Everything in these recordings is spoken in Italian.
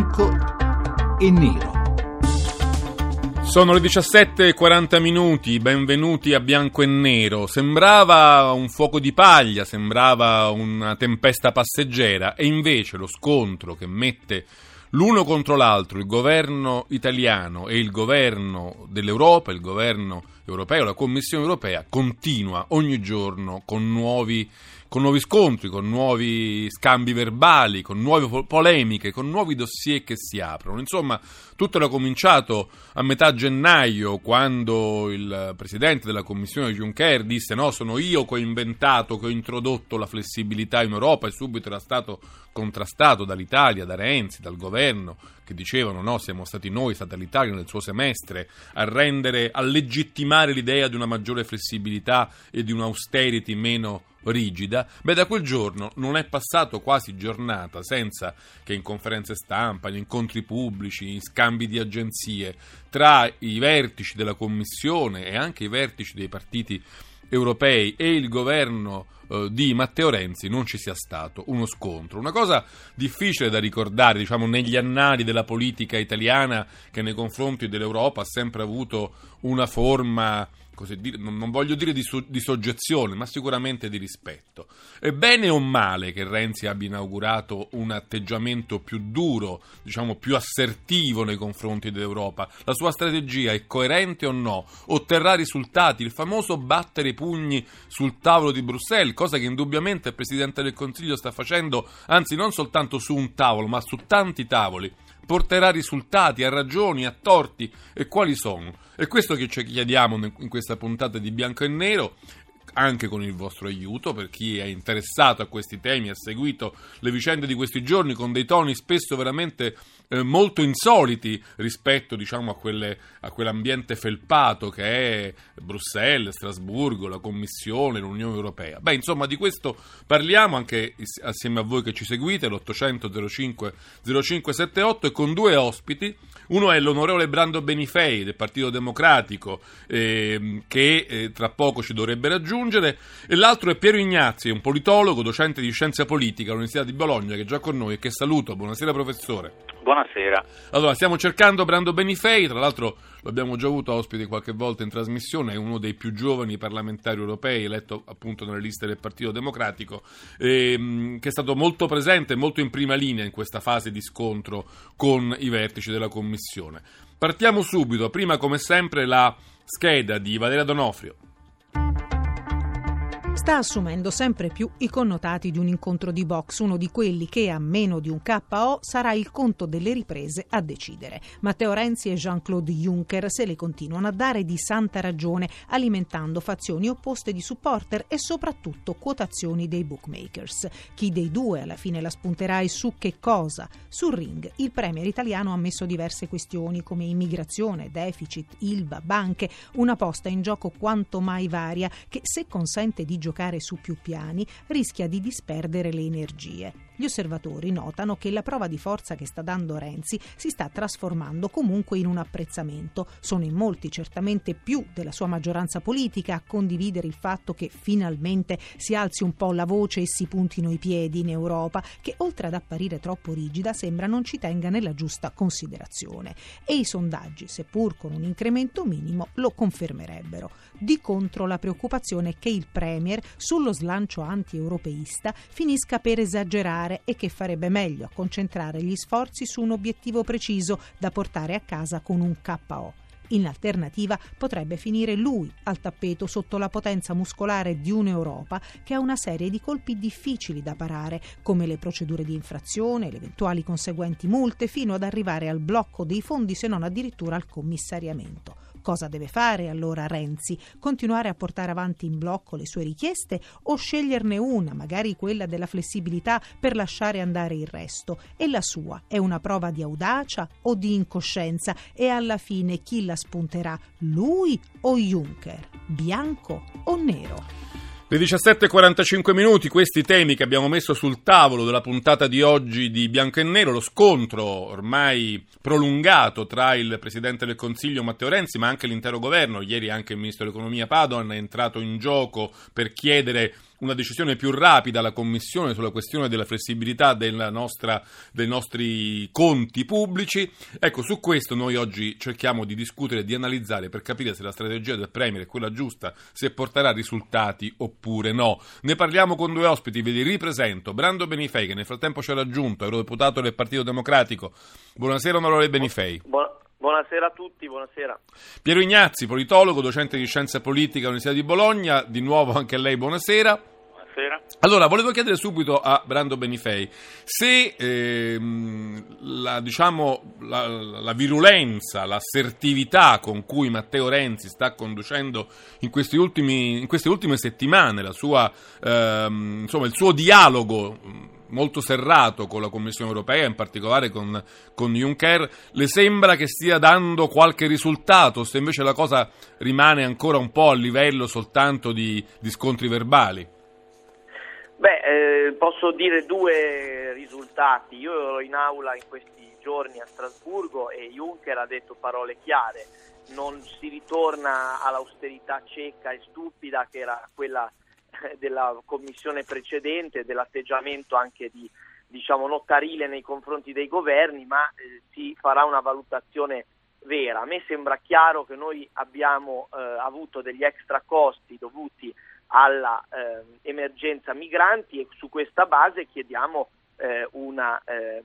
bianco e nero. Sono le 17.40 minuti, benvenuti a Bianco e Nero. Sembrava un fuoco di paglia, sembrava una tempesta passeggera e invece lo scontro che mette l'uno contro l'altro, il governo italiano e il governo dell'Europa, il governo europeo, la Commissione europea, continua ogni giorno con nuovi con nuovi scontri, con nuovi scambi verbali, con nuove polemiche, con nuovi dossier che si aprono. Insomma, tutto era cominciato a metà gennaio quando il presidente della Commissione Juncker disse no, sono io che ho inventato, che ho introdotto la flessibilità in Europa e subito era stato contrastato dall'Italia, da Renzi, dal governo che dicevano no, siamo stati noi, è stata l'Italia nel suo semestre a rendere, a legittimare l'idea di una maggiore flessibilità e di un'austerity meno rigida, beh da quel giorno non è passato quasi giornata senza che in conferenze stampa, in incontri pubblici, in scambi di agenzie tra i vertici della Commissione e anche i vertici dei partiti europei e il governo eh, di Matteo Renzi non ci sia stato uno scontro. Una cosa difficile da ricordare, diciamo, negli annali della politica italiana che nei confronti dell'Europa ha sempre avuto una forma dire, non voglio dire di, so, di, soggezione, ma sicuramente di rispetto. È bene o male che Renzi abbia inaugurato un atteggiamento più duro, diciamo più assertivo nei confronti dell'Europa? La sua strategia è coerente o no? Otterrà risultati? Il famoso battere i pugni sul tavolo di Bruxelles, cosa che indubbiamente il Presidente del Consiglio sta facendo, anzi non soltanto su un tavolo, ma su tanti tavoli porterà risultati, ha ragioni, ha torti e quali sono? È questo che ci chiediamo in questa puntata di Bianco e Nero anche con il vostro aiuto per chi è interessato a questi temi, ha seguito le vicende di questi giorni con dei toni spesso veramente eh, molto insoliti rispetto diciamo, a, quelle, a, quell'ambiente felpato che è Bruxelles, Strasburgo, la Commissione, l'Unione Europea. Beh, insomma, di questo parliamo anche assieme a voi che ci seguite, l'800 05 0578 e con due ospiti. Uno è l'onorevole Brando Benifei del Partito Democratico, eh, che eh, tra poco ci dovrebbe raggiungere, e l'altro è Piero Ignazzi, un politologo, docente di scienza politica all'Università di Bologna, che è già con noi e che saluto. Buonasera, professore. Buonasera. Allora, stiamo cercando Brando Benifei, tra l'altro l'abbiamo già avuto ospite qualche volta in trasmissione, è uno dei più giovani parlamentari europei, eletto appunto nelle liste del Partito Democratico, ehm, che è stato molto presente, molto in prima linea in questa fase di scontro con i vertici della Commissione. Partiamo subito, prima come sempre la scheda di Valeria Donofrio sta assumendo sempre più i connotati di un incontro di box, uno di quelli che a meno di un KO sarà il conto delle riprese a decidere. Matteo Renzi e Jean-Claude Juncker se le continuano a dare di santa ragione, alimentando fazioni opposte di supporter e soprattutto quotazioni dei bookmakers. Chi dei due alla fine la spunterà e su che cosa? Sul ring il premier italiano ha messo diverse questioni come immigrazione, deficit, ILVA, banche, una posta in gioco quanto mai varia che se consente di giocare su più piani rischia di disperdere le energie. Gli osservatori notano che la prova di forza che sta dando Renzi si sta trasformando comunque in un apprezzamento. Sono in molti, certamente più della sua maggioranza politica, a condividere il fatto che finalmente si alzi un po' la voce e si puntino i piedi in Europa, che oltre ad apparire troppo rigida sembra non ci tenga nella giusta considerazione. E i sondaggi, seppur con un incremento minimo, lo confermerebbero. Di contro la preoccupazione è che il Premier, sullo slancio anti-europeista, finisca per esagerare fare e che farebbe meglio a concentrare gli sforzi su un obiettivo preciso da portare a casa con un KO. In alternativa potrebbe finire lui al tappeto sotto la potenza muscolare di un'Europa che ha una serie di colpi difficili da parare, come le procedure di infrazione, le eventuali conseguenti multe, fino ad arrivare al blocco dei fondi se non addirittura al commissariamento. Cosa deve fare allora Renzi? Continuare a portare avanti in blocco le sue richieste o sceglierne una, magari quella della flessibilità, per lasciare andare il resto? E la sua è una prova di audacia o di incoscienza? E alla fine chi la spunterà? Lui o Juncker? Bianco o nero? Le 17.45 minuti, questi temi che abbiamo messo sul tavolo della puntata di oggi di Bianco e Nero, lo scontro ormai prolungato tra il Presidente del Consiglio Matteo Renzi ma anche l'intero governo, ieri anche il Ministro dell'Economia Padoan è entrato in gioco per chiedere una decisione più rapida la Commissione sulla questione della flessibilità nostra, dei nostri conti pubblici. Ecco, su questo noi oggi cerchiamo di discutere e di analizzare per capire se la strategia del Premier è quella giusta, se porterà risultati oppure no. Ne parliamo con due ospiti, ve li ripresento. Brando Benifei, che nel frattempo ci ha raggiunto, eurodeputato del Partito Democratico. Buonasera, onorevole Benifei. Buona, buonasera a tutti, buonasera. Piero Ignazzi, politologo, docente di scienze politiche all'Università di Bologna. Di nuovo anche a lei buonasera. Buonasera. Allora, volevo chiedere subito a Brando Benifei se ehm, la, diciamo, la, la, virulenza, l'assertività con cui Matteo Renzi sta conducendo in, ultimi, in queste ultime settimane sua, ehm, insomma, il suo dialogo molto serrato con la Commissione europea, in particolare con, con Juncker, le sembra che stia dando qualche risultato, se invece la cosa rimane ancora un po' a livello soltanto di, di scontri verbali? Beh, eh, posso dire due risultati. Io ero in aula in questi giorni a Strasburgo e Juncker ha detto parole chiare. Non si ritorna all'austerità cieca e stupida che era quella eh, della commissione precedente, dell'atteggiamento anche di diciamo notarile nei confronti dei governi, ma eh, si farà una valutazione vera. A me sembra chiaro che noi abbiamo eh, avuto degli extra costi dovuti all'emergenza eh, migranti e su questa base chiediamo eh, una, eh,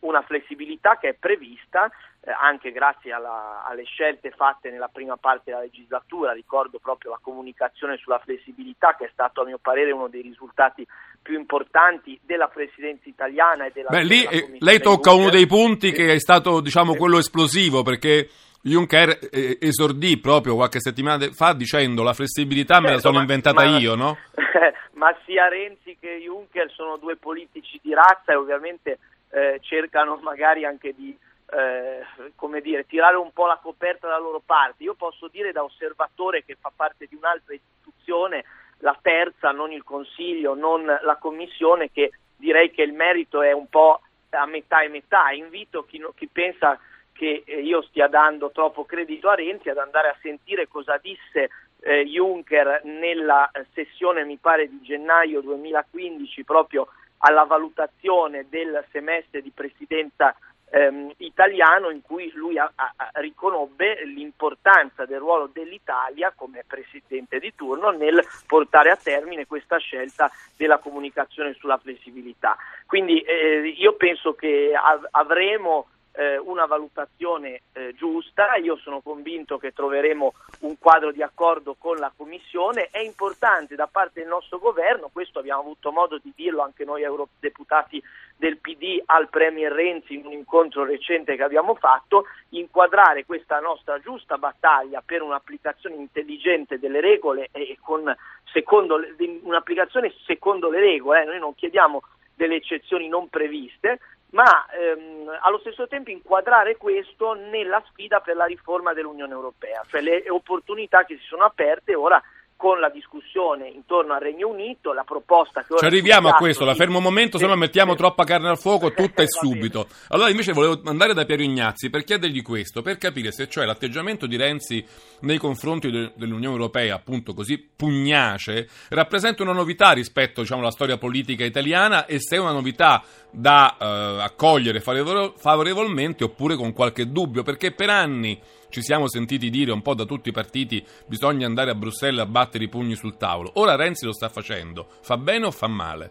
una, flessibilità che è prevista eh, anche grazie alla, alle scelte fatte nella prima parte della legislatura, ricordo proprio la comunicazione sulla flessibilità che è stato a mio parere uno dei risultati più importanti della presidenza italiana e della... Beh, lì eh, lei tocca uno dei punti che è stato diciamo quello esplosivo perché Juncker eh, esordì proprio qualche settimana fa dicendo la flessibilità certo, me la certo, sono ma, inventata ma, io, no? ma sia Renzi che Juncker sono due politici di razza e ovviamente eh, cercano magari anche di eh, come dire, tirare un po' la coperta dalla loro parte. Io posso dire da osservatore che fa parte di un'altra istituzione, la terza, non il Consiglio, non la Commissione, che direi che il merito è un po' a metà e metà. Invito chi, chi pensa che eh, io stia dando troppo credito a Renzi ad andare a sentire cosa disse eh, Juncker nella eh, sessione, mi pare, di gennaio 2015, proprio alla valutazione del semestre di presidenza ehm, italiano in cui lui a, a, riconobbe l'importanza del ruolo dell'Italia come presidente di turno nel portare a termine questa scelta della comunicazione sulla flessibilità. Quindi eh, io penso che av- avremo eh, una valutazione eh, giusta, io sono convinto che troveremo un quadro di accordo con la Commissione, è importante da parte del nostro governo, questo abbiamo avuto modo di dirlo anche noi eurodeputati del PD al Premier Renzi in un incontro recente che abbiamo fatto, inquadrare questa nostra giusta battaglia per un'applicazione intelligente delle regole e con secondo, un'applicazione secondo le regole, eh, noi non chiediamo delle eccezioni non previste, ma ehm, allo stesso tempo inquadrare questo nella sfida per la riforma dell'Unione Europea, cioè le opportunità che si sono aperte ora con la discussione intorno al Regno Unito, la proposta che ora... Ci arriviamo a questo, la fermo un momento, se no mettiamo troppa carne al fuoco, tutta e subito. Allora invece volevo andare da Piero Ignazzi per chiedergli questo, per capire se cioè l'atteggiamento di Renzi nei confronti de- dell'Unione Europea, appunto così pugnace, rappresenta una novità rispetto diciamo, alla storia politica italiana e se è una novità da eh, accogliere favorevolmente oppure con qualche dubbio, perché per anni ci siamo sentiti dire un po' da tutti i partiti bisogna andare a Bruxelles a battere i pugni sul tavolo. Ora Renzi lo sta facendo. Fa bene o fa male?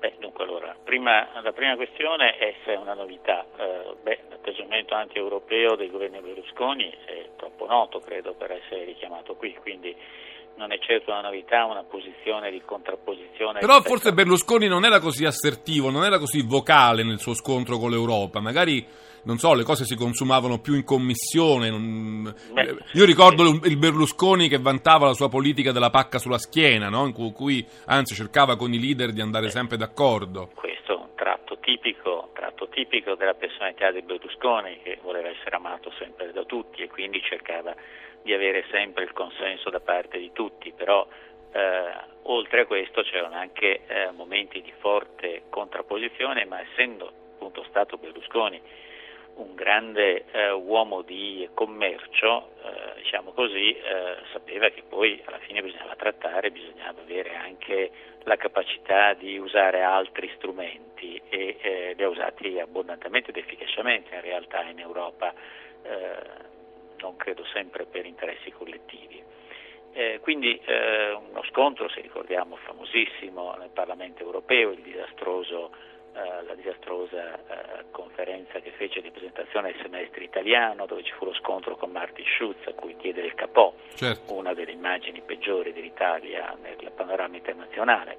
Beh, dunque allora, prima, la prima questione è se è una novità. Eh, beh, l'atteggiamento anti-europeo del governo Berlusconi è troppo noto, credo, per essere richiamato qui, quindi non è certo una novità, una posizione di contrapposizione. Però forse Berlusconi non era così assertivo, non era così vocale nel suo scontro con l'Europa, magari non so, le cose si consumavano più in commissione. Non... Io ricordo il Berlusconi che vantava la sua politica della pacca sulla schiena, no? in cui anzi cercava con i leader di andare sempre d'accordo. Questo è un tratto tipico, tratto tipico della personalità di Berlusconi, che voleva essere amato sempre da tutti e quindi cercava di avere sempre il consenso da parte di tutti, però eh, oltre a questo c'erano anche eh, momenti di forte contrapposizione, ma essendo appunto stato Berlusconi un grande eh, uomo di commercio, eh, diciamo così, eh, sapeva che poi alla fine bisognava trattare, bisognava avere anche la capacità di usare altri strumenti e eh, li ha usati abbondantemente ed efficacemente in realtà in Europa, eh, non credo sempre per interessi collettivi. Eh, quindi uno scontro, se ricordiamo, famosissimo nel Parlamento europeo, il disastroso eh, la disastrosa eh, conferenza che fece di presentazione del semestre italiano, dove ci fu lo scontro con Martin Schulz, a cui chiede il capò, certo. una delle immagini peggiori dell'Italia nel panorama internazionale.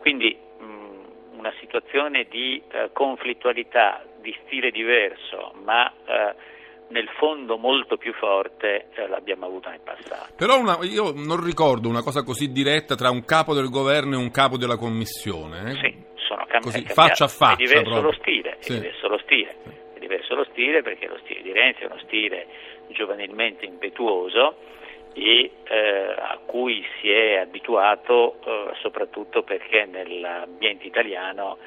Quindi mh, una situazione di eh, conflittualità di stile diverso, ma eh, nel fondo molto più forte eh, l'abbiamo avuta nel passato. Però una, io non ricordo una cosa così diretta tra un capo del governo e un capo della commissione. Eh? Sì, cam- Così, faccia a faccia. È diverso proprio. lo stile, sì. è diverso lo stile. È diverso lo stile perché lo stile di Renzi è uno stile giovanilmente impetuoso e eh, a cui si è abituato eh, soprattutto perché nell'ambiente italiano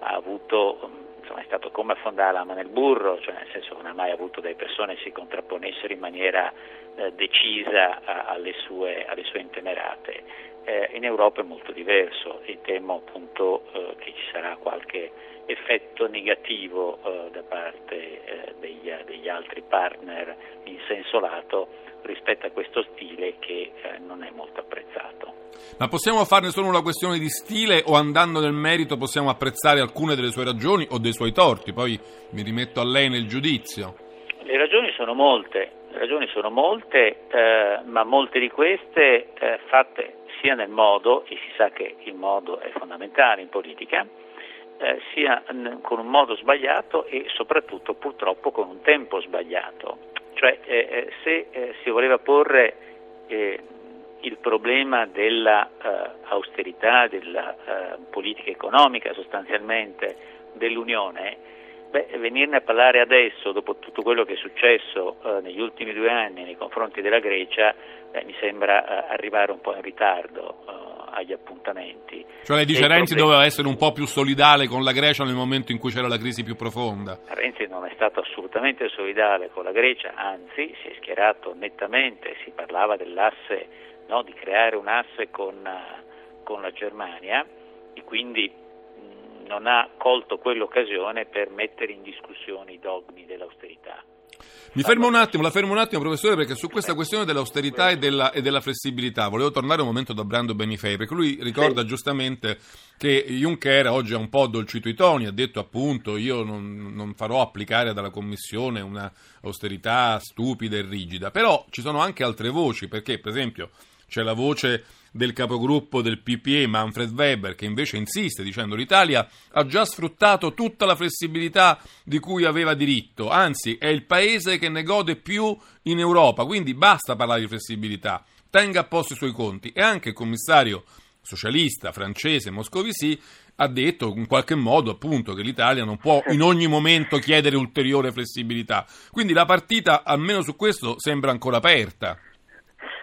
ha avuto insomma, è stato come affondare la mano nel burro, cioè nel senso che non ha mai avuto delle persone che si contrapponessero in maniera eh, decisa a, alle, sue, alle, sue, intemerate. Eh, in Europa è molto diverso e temo appunto eh, che ci sarà qualche effetto negativo eh, da parte eh, degli, degli, altri partner in senso lato rispetto a questo stile che eh, non è molto apprezzato. Ma possiamo farne solo una questione di stile o andando nel merito possiamo apprezzare alcune delle sue ragioni o dei suoi torti? Poi mi rimetto a lei nel giudizio. Le ragioni sono molte, le ragioni sono molte eh, ma molte di queste eh, fatte sia nel modo, e si sa che il modo è fondamentale in politica, eh, sia con un modo sbagliato e soprattutto purtroppo con un tempo sbagliato. Cioè eh, eh se eh, si voleva porre il problema dell'austerità, della politica economica sostanzialmente dell'Unione, Beh, venirne a parlare adesso, dopo tutto quello che è successo eh, negli ultimi due anni nei confronti della Grecia, eh, mi sembra eh, arrivare un po' in ritardo eh, agli appuntamenti. Cioè lei dice Renzi problema... doveva essere un po' più solidale con la Grecia nel momento in cui c'era la crisi più profonda? Renzi non è stato assolutamente solidale con la Grecia, anzi si è schierato nettamente, si parlava dell'asse, no, di creare un asse con, con la Germania e quindi non ha colto quell'occasione per mettere in discussione i dogmi dell'austerità. Mi fermo un attimo, la fermo un attimo professore perché su questa questione dell'austerità e della, e della flessibilità volevo tornare un momento da Brando Benifei perché lui ricorda sì. giustamente che Juncker oggi ha un po' addolcito i toni, ha detto appunto io non, non farò applicare dalla Commissione una austerità stupida e rigida, però ci sono anche altre voci perché per esempio c'è la voce del capogruppo del PPE Manfred Weber che invece insiste dicendo l'Italia ha già sfruttato tutta la flessibilità di cui aveva diritto, anzi è il paese che ne gode più in Europa, quindi basta parlare di flessibilità, tenga a posto i suoi conti e anche il commissario socialista francese Moscovici ha detto in qualche modo appunto che l'Italia non può in ogni momento chiedere ulteriore flessibilità. Quindi la partita, almeno su questo, sembra ancora aperta.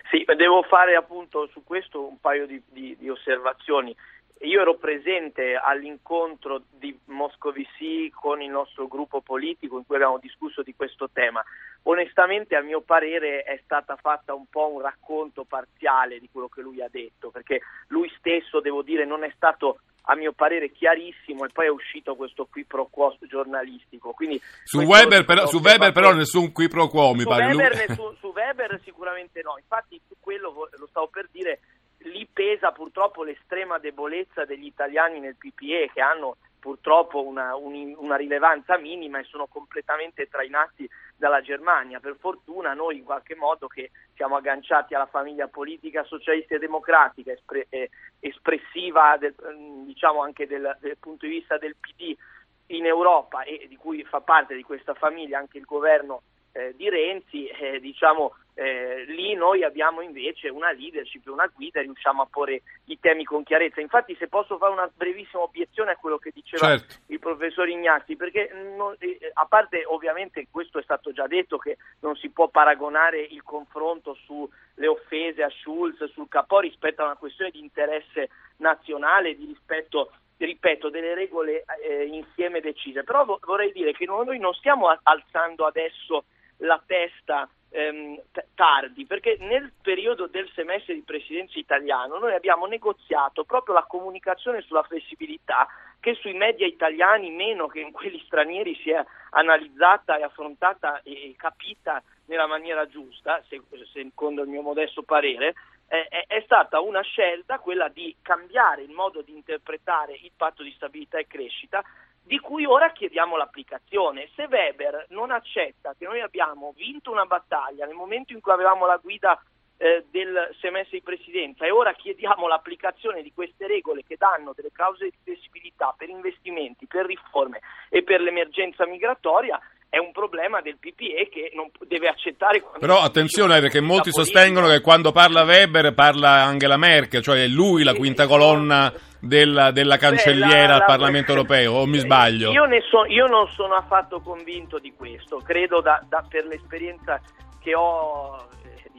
Sì, devo fare appunto su questo un paio di, di, di osservazioni. Io ero presente all'incontro di Moscovici con il nostro gruppo politico in cui abbiamo discusso di questo tema. Onestamente, a mio parere, è stata fatta un po' un racconto parziale di quello che lui ha detto, perché lui stesso, devo dire, non è stato a mio parere chiarissimo e poi è uscito questo qui pro quo giornalistico. Quindi su Weber, però, su Weber però nessun qui pro quo mi su pare. Weber, nessun, su Weber sicuramente no, infatti su quello lo stavo per dire, lì pesa purtroppo l'estrema debolezza degli italiani nel PPE che hanno purtroppo una, un, una, rilevanza minima e sono completamente trainati dalla Germania. Per fortuna noi in qualche modo che siamo agganciati alla famiglia politica socialista e democratica, espre, eh, espressiva del, diciamo anche del, del punto di vista del PD in Europa e di cui fa parte di questa famiglia anche il governo eh, di Renzi, eh, diciamo, eh, lì noi abbiamo invece una leadership, una guida e riusciamo a porre i temi con chiarezza. Infatti se posso fare una brevissima obiezione a quello che diceva certo. il professor Ignazzi, perché non, eh, a parte ovviamente questo è stato già detto che non si può paragonare il confronto sulle offese a Schulz, sul Capò rispetto a una questione di interesse nazionale, di rispetto ripeto, delle regole eh, insieme decise. Però vo- vorrei dire che noi non stiamo alzando adesso la testa ehm, t- tardi, perché nel periodo del semestre di presidenza italiano noi abbiamo negoziato proprio la comunicazione sulla flessibilità che sui media italiani meno che in quelli stranieri si è analizzata e affrontata e capita nella maniera giusta, secondo il mio modesto parere, eh, è stata una scelta quella di cambiare il modo di interpretare il patto di stabilità e crescita di cui ora chiediamo l'applicazione. Se Weber non accetta che noi abbiamo vinto una battaglia nel momento in cui avevamo la guida eh, del semestre di presidenza e ora chiediamo l'applicazione di queste regole che danno delle clausole di flessibilità per investimenti, per riforme e per l'emergenza migratoria, è un problema del PPE che non deve accettare. Però attenzione perché molti sostengono che quando parla Weber parla Angela Merkel, cioè è lui la quinta colonna della, della cancelliera Beh, la, la, al Parlamento europeo, o mi sbaglio? Io, so, io, non sono affatto convinto di questo, credo da, da, per l'esperienza che ho eh,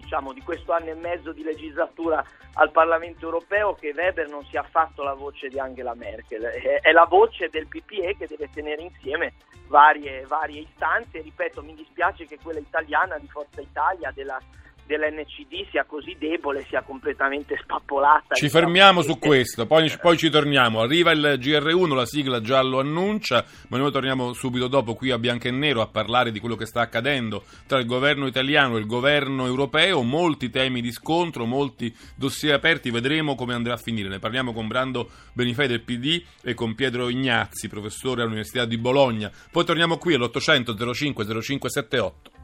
diciamo, di questo anno e mezzo di legislatura al Parlamento europeo che Weber non sia affatto la voce di Angela Merkel, è, la voce del PPE che deve tenere insieme varie, varie istanze, ripeto mi dispiace che quella italiana di Forza Italia, della dell'NCD sia così debole, sia completamente spappolata. Ci fermiamo su questo, poi, poi, ci torniamo. Arriva il GR1, la sigla già lo annuncia, ma noi torniamo subito dopo qui a Bianco e Nero a parlare di quello che sta accadendo tra il governo italiano e il governo europeo, molti temi di scontro, molti dossier aperti, vedremo come andrà a finire. Ne parliamo con Brando Benifei del PD e con Pietro Ignazzi, professore all'Università di Bologna. Poi torniamo qui all'800 05 0578.